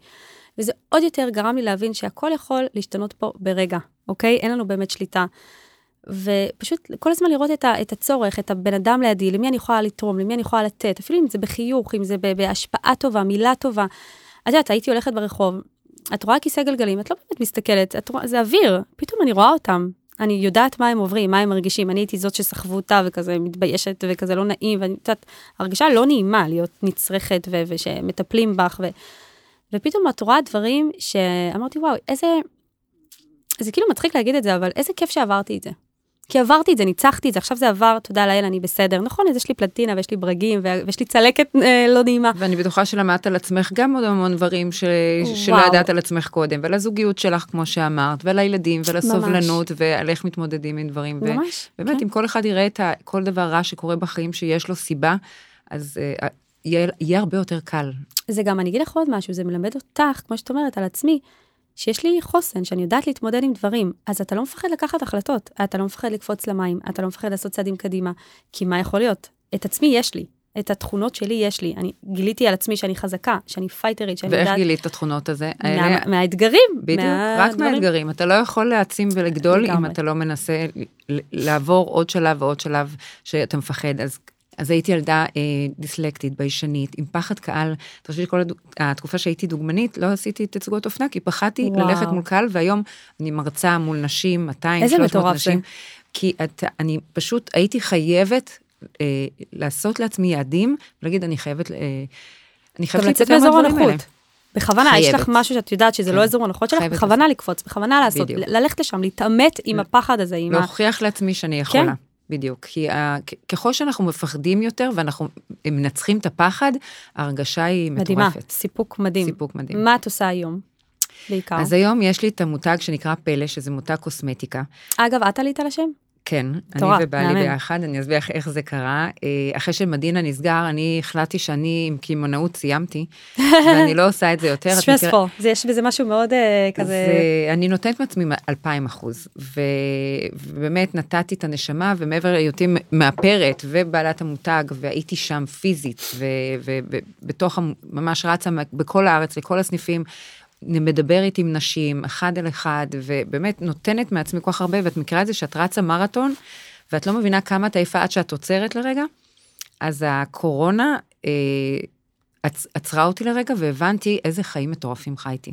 וזה עוד יותר גרם לי להבין שהכל יכול להשתנות פה ברגע, אוקיי? אין לנו באמת שליטה. ופשוט כל הזמן לראות את, ה, את הצורך, את הבן אדם לידי, למי אני יכולה לתרום, למי אני יכולה לתת, אפילו אם זה בחיוך, אם זה בהשפעה טובה, מילה טובה. את יודעת, הייתי הולכת ברחוב, את רואה כיסא גלגלים, את לא באמת מסתכלת, את רואה, זה אוויר, פתאום אני רואה אותם. אני יודעת מה הם עוברים, מה הם מרגישים. אני הייתי זאת שסחבו אותה וכזה מתביישת וכזה לא נעים, ואני יודעת, הרגשה לא נעימה להיות נצרכת ושמטפלים בך. ו- ופתאום את רואה דברים שאמרתי, וואו, איזה... זה כאילו מצחיק להגיד את זה, אבל איזה כיף שעברתי את זה. כי עברתי את זה, ניצחתי את זה, עכשיו זה עבר, תודה לאל, אני בסדר. נכון, אז יש לי פלטינה ויש לי ברגים ויש לי צלקת אה, לא נעימה. ואני בטוחה שלמדת על עצמך גם עוד המון דברים ש... שלא ידעת על עצמך קודם, ועל הזוגיות שלך, כמו שאמרת, ועל הילדים, ועל הסובלנות, ממש. ועל איך מתמודדים עם דברים. ממש, ובאמת, כן. אם כל אחד יראה את כל דבר רע שקורה בחיים שיש לו סיבה, אז uh, יהיה, יהיה הרבה יותר קל. זה גם, אני אגיד לך עוד משהו, זה מלמד אותך, כמו שאת אומרת, על עצמי, שיש לי חוסן, שאני יודעת להתמודד עם דברים, אז אתה לא מפחד לקחת החלטות, אתה לא מפחד לקפוץ למים, אתה לא מפחד לעשות צעדים קדימה, כי מה יכול להיות? את עצמי יש לי, את התכונות שלי יש לי. אני גיליתי על עצמי שאני חזקה, שאני פייטרית, שאני ואיך יודעת... ואיך גילית את התכונות הזה? מה, האלה... מהאתגרים. בדיוק, מה... רק דברים... מהאתגרים. אתה לא יכול להעצים ולגדול אם אתה לא מנסה לעבור עוד שלב ועוד שלב שאתה מפחד. אז אז הייתי ילדה אה, דיסלקטית, ביישנית, עם פחד קהל. אתה חושב שכל הדוג... התקופה שהייתי דוגמנית, לא עשיתי תצוגות אופנה, כי פחדתי וואו. ללכת מול קהל, והיום אני מרצה מול נשים, 200, 300 נשים. זה. כי את, אני פשוט הייתי חייבת אה, לעשות לעצמי יעדים, ולהגיד, אני חייבת, אה, אני חייבת לצאת מאזור הנוחות. בכוונה, חייבת. יש לך משהו שאת יודעת שזה לא כן. לא אזור הנוחות שלך, בכוונה. לקפוץ, בכוונה לעשות, בדיוק. ללכת לשם, להתעמת עם הפחד הזה, עם ה... להוכיח לעצמי שאני יכולה. כן. בדיוק, כי ה, ככל שאנחנו מפחדים יותר ואנחנו מנצחים את הפחד, ההרגשה היא מטורפת. מדהימה, סיפוק מדהים. סיפוק מדהים. מה את עושה היום? בעיקר. אז היום יש לי את המותג שנקרא פלא, שזה מותג קוסמטיקה. אגב, את עלית על השם? כן, תורה, אני ובעלי מאמן. ביחד, אני אסביר איך זה קרה. אה, אחרי שמדינה נסגר, אני החלטתי שאני עם קמעונאות סיימתי, ואני לא עושה את זה יותר. סטרספול, מכיר... יש בזה משהו מאוד uh, כזה... זה, אני נותנת מעצמי 2,000 אחוז, ו... ובאמת נתתי את הנשמה, ומעבר להיותי מאפרת ובעלת המותג, והייתי שם פיזית, ובתוך, ממש רצה בכל הארץ, לכל הסניפים. מדברת עם נשים, אחד על אחד, ובאמת נותנת מעצמי כל כך הרבה, ואת מכירה את זה שאת רצה מרתון, ואת לא מבינה כמה את עייפה עד שאת עוצרת לרגע, אז הקורונה אה, עצ, עצרה אותי לרגע, והבנתי איזה חיים מטורפים חייתי.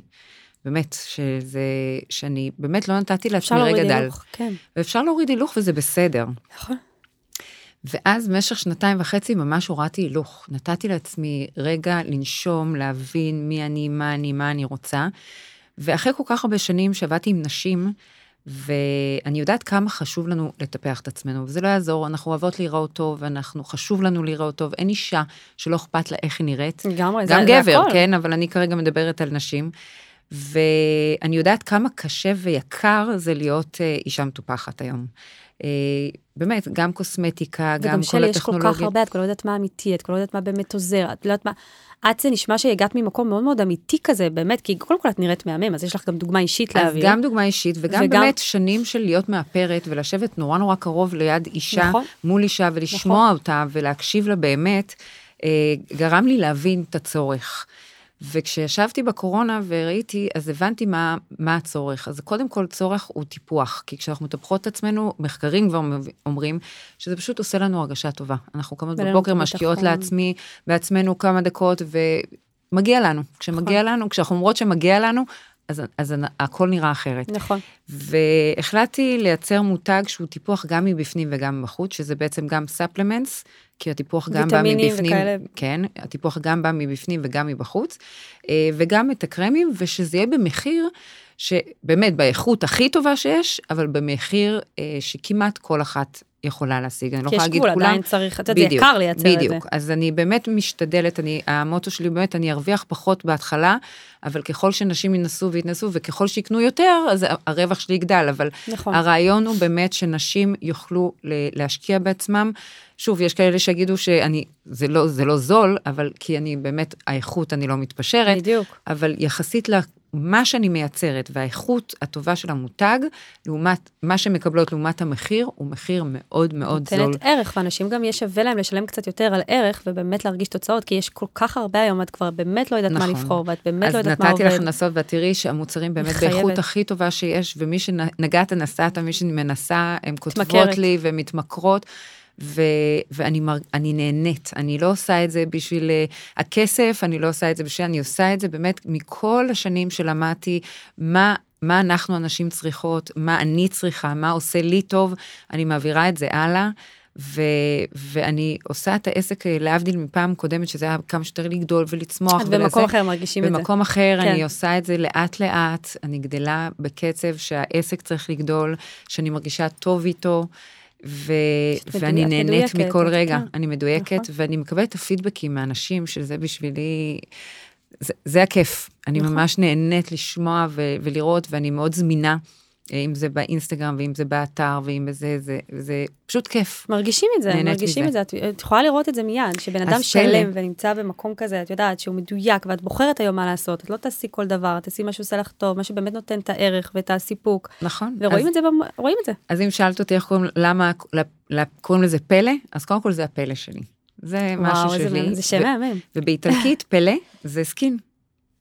באמת, שזה, שאני באמת לא נתתי לעצמי רגע דל. אפשר להוריד הילוך, כן. ואפשר להוריד הילוך וזה בסדר. נכון. ואז במשך שנתיים וחצי ממש הורדתי הילוך. נתתי לעצמי רגע לנשום, להבין מי אני, מה אני, מה אני רוצה. ואחרי כל כך הרבה שנים שעבדתי עם נשים, ואני יודעת כמה חשוב לנו לטפח את עצמנו, וזה לא יעזור, אנחנו אוהבות להיראות טוב, ואנחנו, חשוב לנו להיראות טוב, אין אישה שלא אכפת לה איך היא נראית. לגמרי, זה, גם גבר, הכל. כן, אבל אני כרגע מדברת על נשים. ואני יודעת כמה קשה ויקר זה להיות אה, אישה מטופחת היום. אה, באמת, גם קוסמטיקה, גם כל הטכנולוגיה. וגם שלי יש כל כך הרבה, את כבר לא יודעת מה אמיתי, את כבר לא יודעת מה באמת עוזר, את לא יודעת מה... את זה נשמע שהגעת ממקום מאוד מאוד אמיתי כזה, באמת, כי קודם כל את נראית מהמם, אז יש לך גם דוגמה אישית להעביר. אז גם דוגמה אישית, וגם, וגם באמת שנים של להיות מאפרת ולשבת נורא נורא קרוב ליד אישה, נכון. מול אישה, ולשמוע נכון. אותה ולהקשיב לה באמת, אה, גרם לי להבין את הצורך. וכשישבתי בקורונה וראיתי, אז הבנתי מה, מה הצורך. אז קודם כל, צורך הוא טיפוח, כי כשאנחנו מטפחות את עצמנו, מחקרים כבר אומרים שזה פשוט עושה לנו הרגשה טובה. אנחנו קמות בבוקר, משקיעות לעצמי, בעצמנו כמה דקות, ומגיע לנו. כשמגיע נכון. לנו, כשאנחנו אומרות שמגיע לנו, אז, אז הכל נראה אחרת. נכון. והחלטתי לייצר מותג שהוא טיפוח גם מבפנים וגם מבחוץ, שזה בעצם גם ספלמנטס, כי הטיפוח גם בא מבפנים. ויטמינים וכאלה. כן, הטיפוח גם בא מבפנים וגם מבחוץ, אה, וגם את הקרמים, ושזה יהיה במחיר שבאמת באיכות הכי טובה שיש, אבל במחיר אה, שכמעט כל אחת יכולה להשיג, אני לא יכולה להגיד כולם. כי יש גבול, עדיין צריך, אתה יודע, זה יקר לייצר בדיוק. את זה. בדיוק, אז אני באמת משתדלת, אני, המוטו שלי באמת, אני ארוויח פחות בהתחלה, אבל ככל שנשים ינסו ויתנסו, וככל שיקנו יותר, אז הרווח שלי יגדל, אבל נכון. הרעיון הוא באמת שנשים יוכלו להשקיע בעצמם. שוב, יש כאלה שיגידו שאני, זה לא, זה לא זול, אבל כי אני באמת, האיכות, אני לא מתפשרת. בדיוק. אבל יחסית מה שאני מייצרת והאיכות הטובה של המותג, לעומת מה שמקבלות לעומת המחיר, הוא מחיר מאוד מאוד זול. נותנת ערך, ואנשים גם יש שווה להם לשלם קצת יותר על ערך, ובאמת להרגיש תוצאות, כי יש כל כך הרבה היום, את כבר באמת לא יודעת נכון. מה לבחור, ואת באמת לא יודעת מה עובד. אז נתתי לך לנסות, ואת תראי שהמוצרים באמת מחייבת. באיכות הכי טובה שיש, ומי שנגעת נסעת, מי שמנסה, הן כותבות. לי ומתמכרות. ו, ואני מר, אני נהנית, אני לא עושה את זה בשביל uh, הכסף, אני לא עושה את זה בשביל, אני עושה את זה באמת מכל השנים שלמדתי מה... מה אנחנו הנשים צריכות, מה אני צריכה, מה עושה לי טוב, אני מעבירה את זה הלאה. ו, ואני עושה את העסק אה, להבדיל מפעם קודמת, שזה היה כמה שיותר לגדול ולצמוח. את במקום אחר מרגישים את זה. במקום אחר, כן. אני עושה את זה לאט לאט, אני גדלה בקצב שהעסק צריך לגדול, שאני מרגישה טוב איתו. ו- ואני נהנית מדויקת, מכל רגע, כן. אני מדויקת, נכון. ואני מקבלת את הפידבקים מאנשים, שזה בשבילי, זה, זה הכיף. אני נכון. ממש נהנית לשמוע ו- ולראות, ואני מאוד זמינה. אם זה באינסטגרם, ואם זה באתר, ואם זה, זה, זה פשוט כיף. מרגישים את זה, מרגישים מזה. את, את יכולה לראות את זה מיד, שבן אדם שלם ונמצא במקום כזה, את יודעת, שהוא מדויק, ואת בוחרת היום מה לעשות, את לא תעשי כל דבר, תעשי משהו עושה לך טוב, מה שבאמת נותן את הערך ואת הסיפוק. נכון. ורואים אז, את זה, רואים את זה. אז אם שאלת אותי איך קוראים, למה קוראים לזה פלא, אז קודם כל זה הפלא שלי. זה וואו, משהו שלי. וואו, זה שם מהמם. ובאיטלקית pelle זה skin.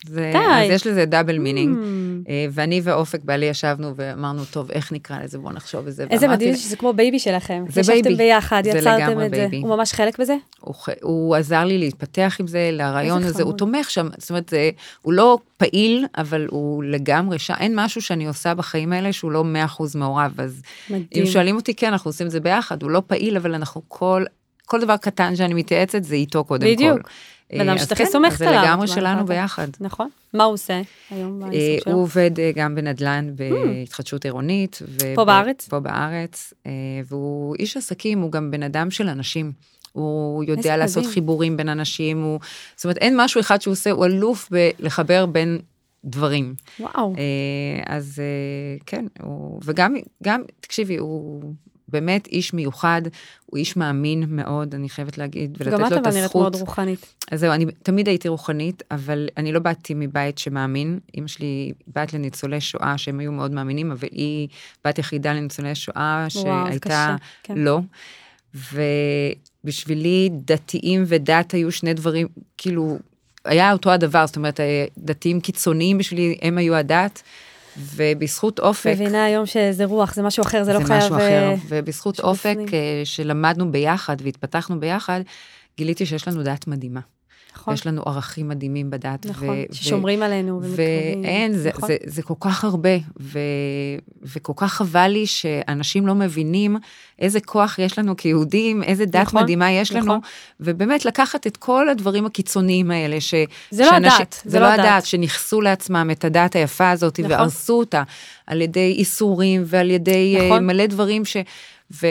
זה, די. אז יש לזה double meaning, mm. ואני ואופק בעלי ישבנו ואמרנו, טוב, איך נקרא לזה, בוא נחשוב את זה. איזה מדהים שזה כמו baby שלכם. זה baby. ישבתם ביחד, יצרתם את baby. זה. הוא ממש חלק בזה? הוא, הוא עזר לי להתפתח עם זה, לרעיון הזה, חמוד. הוא תומך שם, זאת אומרת, זה, הוא לא פעיל, אבל הוא לגמרי שם, אין משהו שאני עושה בחיים האלה שהוא לא 100% מעורב, אז מדהים. אם שואלים אותי, כן, אנחנו עושים את זה ביחד, הוא לא פעיל, אבל אנחנו כל, כל דבר קטן שאני מתייעצת, זה איתו קודם בדיוק. כל. בדיוק. בן אדם שאתה סומכת עליו. זה לגמרי שלנו ביחד. נכון. מה הוא עושה היום אה, שלו? הוא עובד אה, גם בנדל"ן בהתחדשות עירונית. פה בארץ? פה בארץ, אה, והוא איש עסקים, הוא גם בן אדם של אנשים. הוא יודע לעשות מדהים. חיבורים בין אנשים, הוא... זאת אומרת, אין משהו אחד שהוא עושה, הוא אלוף בלחבר בין דברים. וואו. אז כן, הוא... וגם, גם, תקשיבי, הוא... באמת איש מיוחד, הוא איש מאמין מאוד, אני חייבת להגיד, ולתת לו את הזכות. גם את אבל נראית מאוד רוחנית. אז זהו, אני תמיד הייתי רוחנית, אבל אני לא באתי מבית שמאמין. אמא שלי בת לניצולי שואה, שהם היו מאוד מאמינים, אבל היא בת יחידה לניצולי שואה, שהייתה כן. לא. ובשבילי דתיים ודת היו שני דברים, כאילו, היה אותו הדבר, זאת אומרת, דתיים קיצוניים בשבילי, הם היו הדת. ובזכות אופק... מבינה היום שזה רוח, זה משהו אחר, זה, זה לא חייב... זה משהו אחר, אה, ובזכות אופק אה, שלמדנו ביחד והתפתחנו ביחד, גיליתי שיש לנו דת מדהימה. נכון. יש לנו ערכים מדהימים בדת. נכון, ו- ששומרים ו- עלינו ומתקרבים. ואין, זה, נכון. זה, זה, זה כל כך הרבה, ו- וכל כך חבל לי שאנשים לא מבינים איזה כוח יש לנו כיהודים, איזה דת נכון, מדהימה יש נכון. לנו, ובאמת לקחת את כל הדברים הקיצוניים האלה, ש- זה לא הדת, זה לא הדת, שנכסו לעצמם את הדת היפה הזאת, נכון. והרסו אותה על ידי איסורים ועל ידי נכון. uh, מלא דברים ש... ו-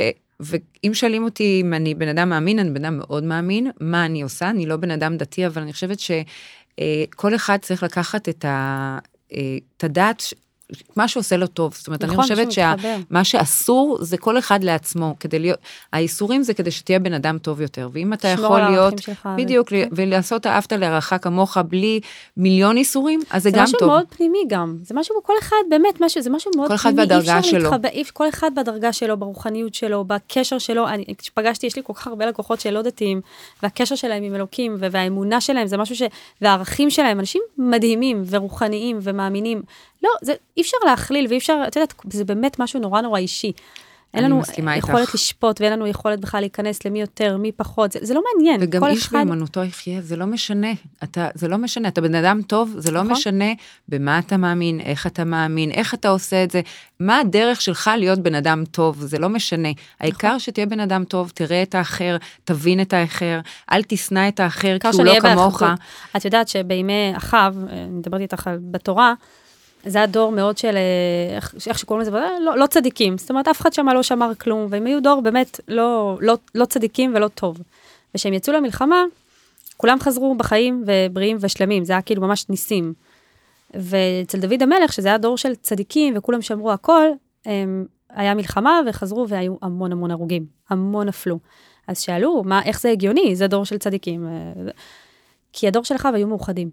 ואם שואלים אותי אם אני בן אדם מאמין, אני בן אדם מאוד מאמין, מה אני עושה? אני לא בן אדם דתי, אבל אני חושבת שכל אחד צריך לקחת את, ה, אה, את הדעת מה שעושה לו טוב. זאת אומרת, נכון, אני חושבת שמה שאסור זה כל אחד לעצמו, כדי להיות, האיסורים זה כדי שתהיה בן אדם טוב יותר, ואם אתה יכול להיות, בדיוק, ו... ולעשות אהבת להערכה כמוך בלי מיליון איסורים, אז זה, זה גם טוב. זה משהו מאוד פנימי גם, זה משהו, כל אחד, באמת, משהו, זה משהו מאוד כל פנימי. כל אחד בדרגה שלו. להתחבא, כל אחד בדרגה שלו, ברוחניות שלו, בקשר שלו, אני, כשפגשתי, יש לי כל כך הרבה לקוחות שלא דתיים, והקשר שלהם עם אלוקים, והאמונה שלהם, זה משהו ש... והערכים שלהם, אנשים מדהימים ורוחניים ומאמינים. לא, זה, אי אפשר להכליל ואי אפשר, את יודעת, זה באמת משהו נורא נורא אישי. אין לנו יכולת איתך. לשפוט ואין לנו יכולת בכלל להיכנס למי יותר, מי פחות, זה, זה לא מעניין. וגם איש אחד... באמנותו יחיה, זה לא משנה. אתה, זה לא משנה, אתה בן אדם טוב, זה לא נכון. משנה במה אתה מאמין, איך אתה מאמין, איך אתה עושה את זה, מה הדרך שלך להיות בן אדם טוב, זה לא משנה. נכון. העיקר שתהיה בן אדם טוב, תראה את האחר, תבין את האחר, אל תשנא את האחר כי הוא לא כמוך. את יודעת שבימי אחאב, אני מדברת איתך בתורה, זה היה דור מאוד של, אה, איך, איך שקוראים לזה, לא, לא צדיקים. זאת אומרת, אף אחד שם לא שמר כלום, והם היו דור באמת לא, לא, לא צדיקים ולא טוב. וכשהם יצאו למלחמה, כולם חזרו בחיים ובריאים ושלמים, זה היה כאילו ממש ניסים. ואצל דוד המלך, שזה היה דור של צדיקים וכולם שמרו הכל, הם, היה מלחמה וחזרו והיו המון המון הרוגים, המון נפלו. אז שאלו, מה, איך זה הגיוני? זה דור של צדיקים. אה, כי הדור שלך היו מאוחדים.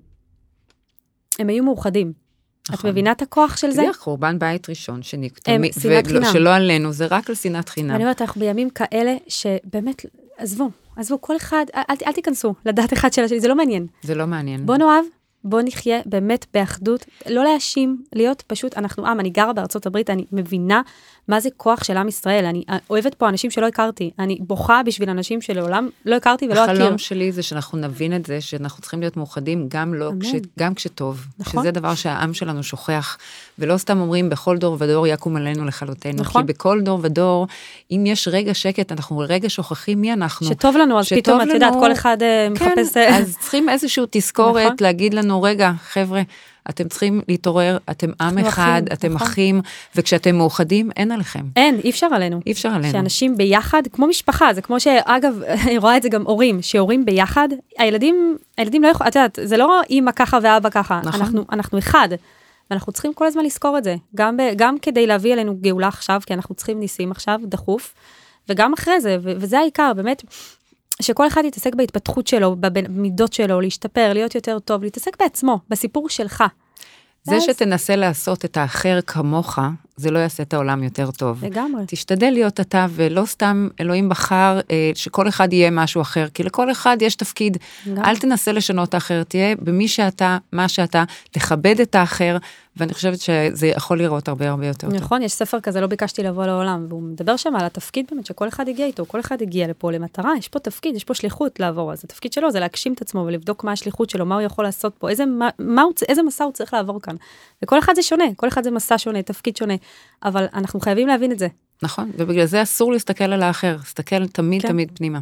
הם היו מאוחדים. נכון. את מבינה את הכוח של זה? זה חורבן בית ראשון, שנקטמי, ושלא עלינו, זה רק על שנאת חינם. אני אומרת, אנחנו בימים כאלה שבאמת, עזבו, עזבו, כל אחד, אל, אל, אל תיכנסו לדעת אחד של השני, זה לא מעניין. זה לא מעניין. בוא נאהב, בוא נחיה באמת באחדות, לא להאשים, להיות פשוט, אנחנו עם, אני גרה בארצות הברית, אני מבינה מה זה כוח של עם ישראל. אני אוהבת פה אנשים שלא הכרתי, אני בוכה בשביל אנשים שלעולם לא הכרתי ולא אכיר. החלום שלי זה שאנחנו נבין את זה, שאנחנו צריכים להיות מאוחדים גם, לא, כש, גם כשטוב. נכון. שזה דבר שהעם שלנו שוכח, ולא סתם אומרים בכל דור ודור יקום עלינו לכלותנו. נכון. כי בכל דור ודור, אם יש רגע שקט, אנחנו רגע שוכחים מי אנחנו. שטוב לנו, אז פתאום, את יודעת, כל אחד אה, כן, מחפש... כן, אז צריכים איזושהי תזכורת נכון. להגיד לנו, רגע, חבר'ה, אתם צריכים להתעורר, אתם עם אחד, אחים, אתם נכון. אחים, וכשאתם מאוחדים, אין עליכם. אין, אי אפשר עלינו. אי אפשר עלינו. שאנשים ביחד, כמו משפחה, זה כמו שאגב, אני רואה את זה גם הורים, שהורים ביחד, הילדים, הילדים לא יכולים, את יודעת, זה לא אימא ככה ואבא ככה, נכון. אנחנו, אנחנו אחד. ואנחנו צריכים כל הזמן לזכור את זה, גם, ב, גם כדי להביא אלינו גאולה עכשיו, כי אנחנו צריכים ניסים עכשיו, דחוף, וגם אחרי זה, ו, וזה העיקר, באמת, שכל אחד יתעסק בהתפתחות שלו, במידות שלו, להשתפר, להיות יותר טוב, להתעסק בעצמו, בסיפור שלך. זה אז... שתנסה לעשות את האחר כמוך, זה לא יעשה את העולם יותר טוב. לגמרי. תשתדל להיות אתה, ולא סתם אלוהים בחר אה, שכל אחד יהיה משהו אחר, כי לכל אחד יש תפקיד. גם. אל תנסה לשנות את האחר, תהיה במי שאתה, מה שאתה, תכבד את האחר, ואני חושבת שזה יכול לראות הרבה הרבה יותר נכון, טוב. נכון, יש ספר כזה, לא ביקשתי לבוא לעולם, והוא מדבר שם על התפקיד באמת שכל אחד הגיע איתו, כל אחד הגיע לפה למטרה, יש פה תפקיד, יש פה שליחות לעבור, אז התפקיד שלו זה להגשים את עצמו ולבדוק מה השליחות שלו, מה הוא יכול לעשות פה, איזה, מה, מה הוא, איזה מסע הוא צריך לעבור כאן. וכל אחד זה שונה, כל אחד זה מסע שונה, תפקיד שונה, אבל אנחנו חייבים להבין את זה. נכון, ובגלל זה אסור להסתכל על האחר, להסתכל תמיד כן. תמיד פנימה.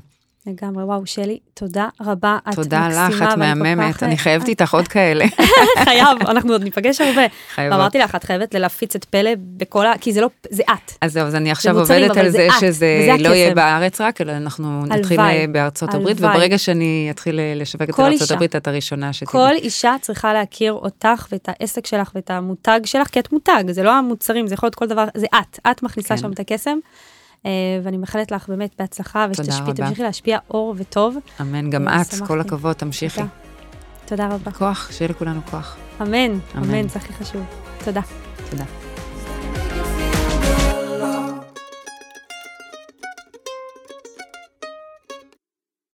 לגמרי, וואו, שלי, תודה רבה, את תודה מקסימה. תודה לך, את מהממת, אני חייבת איתך עוד כאלה. חייב, אנחנו עוד ניפגש הרבה. חייבות. ואמרתי לך, את חייבת להפיץ את פלא בכל ה... כי זה לא, זה את. אז זהו, אז אני עכשיו עובדת על זה שזה לא יהיה בארץ רק, אלא אנחנו נתחיל בארצות הברית, וברגע שאני אתחיל לשווק את זה בארצות הברית, את הראשונה שתדעי. כל אישה צריכה להכיר אותך ואת העסק שלך ואת המותג שלך, כי את מותג, זה לא המוצרים, זה יכול להיות כל דבר, זה את, את מכניסה כן. שם את הקסם. אה, ואני מאחלת לך באמת בהצלחה, ושתמשיכי להשפיע אור וטוב. אמן, גם את, כל הכבוד, תמשיכי. תודה רבה. כוח, שיהיה לכולנו כוח. אמן, אמן, זה הכי חשוב. תודה. תודה.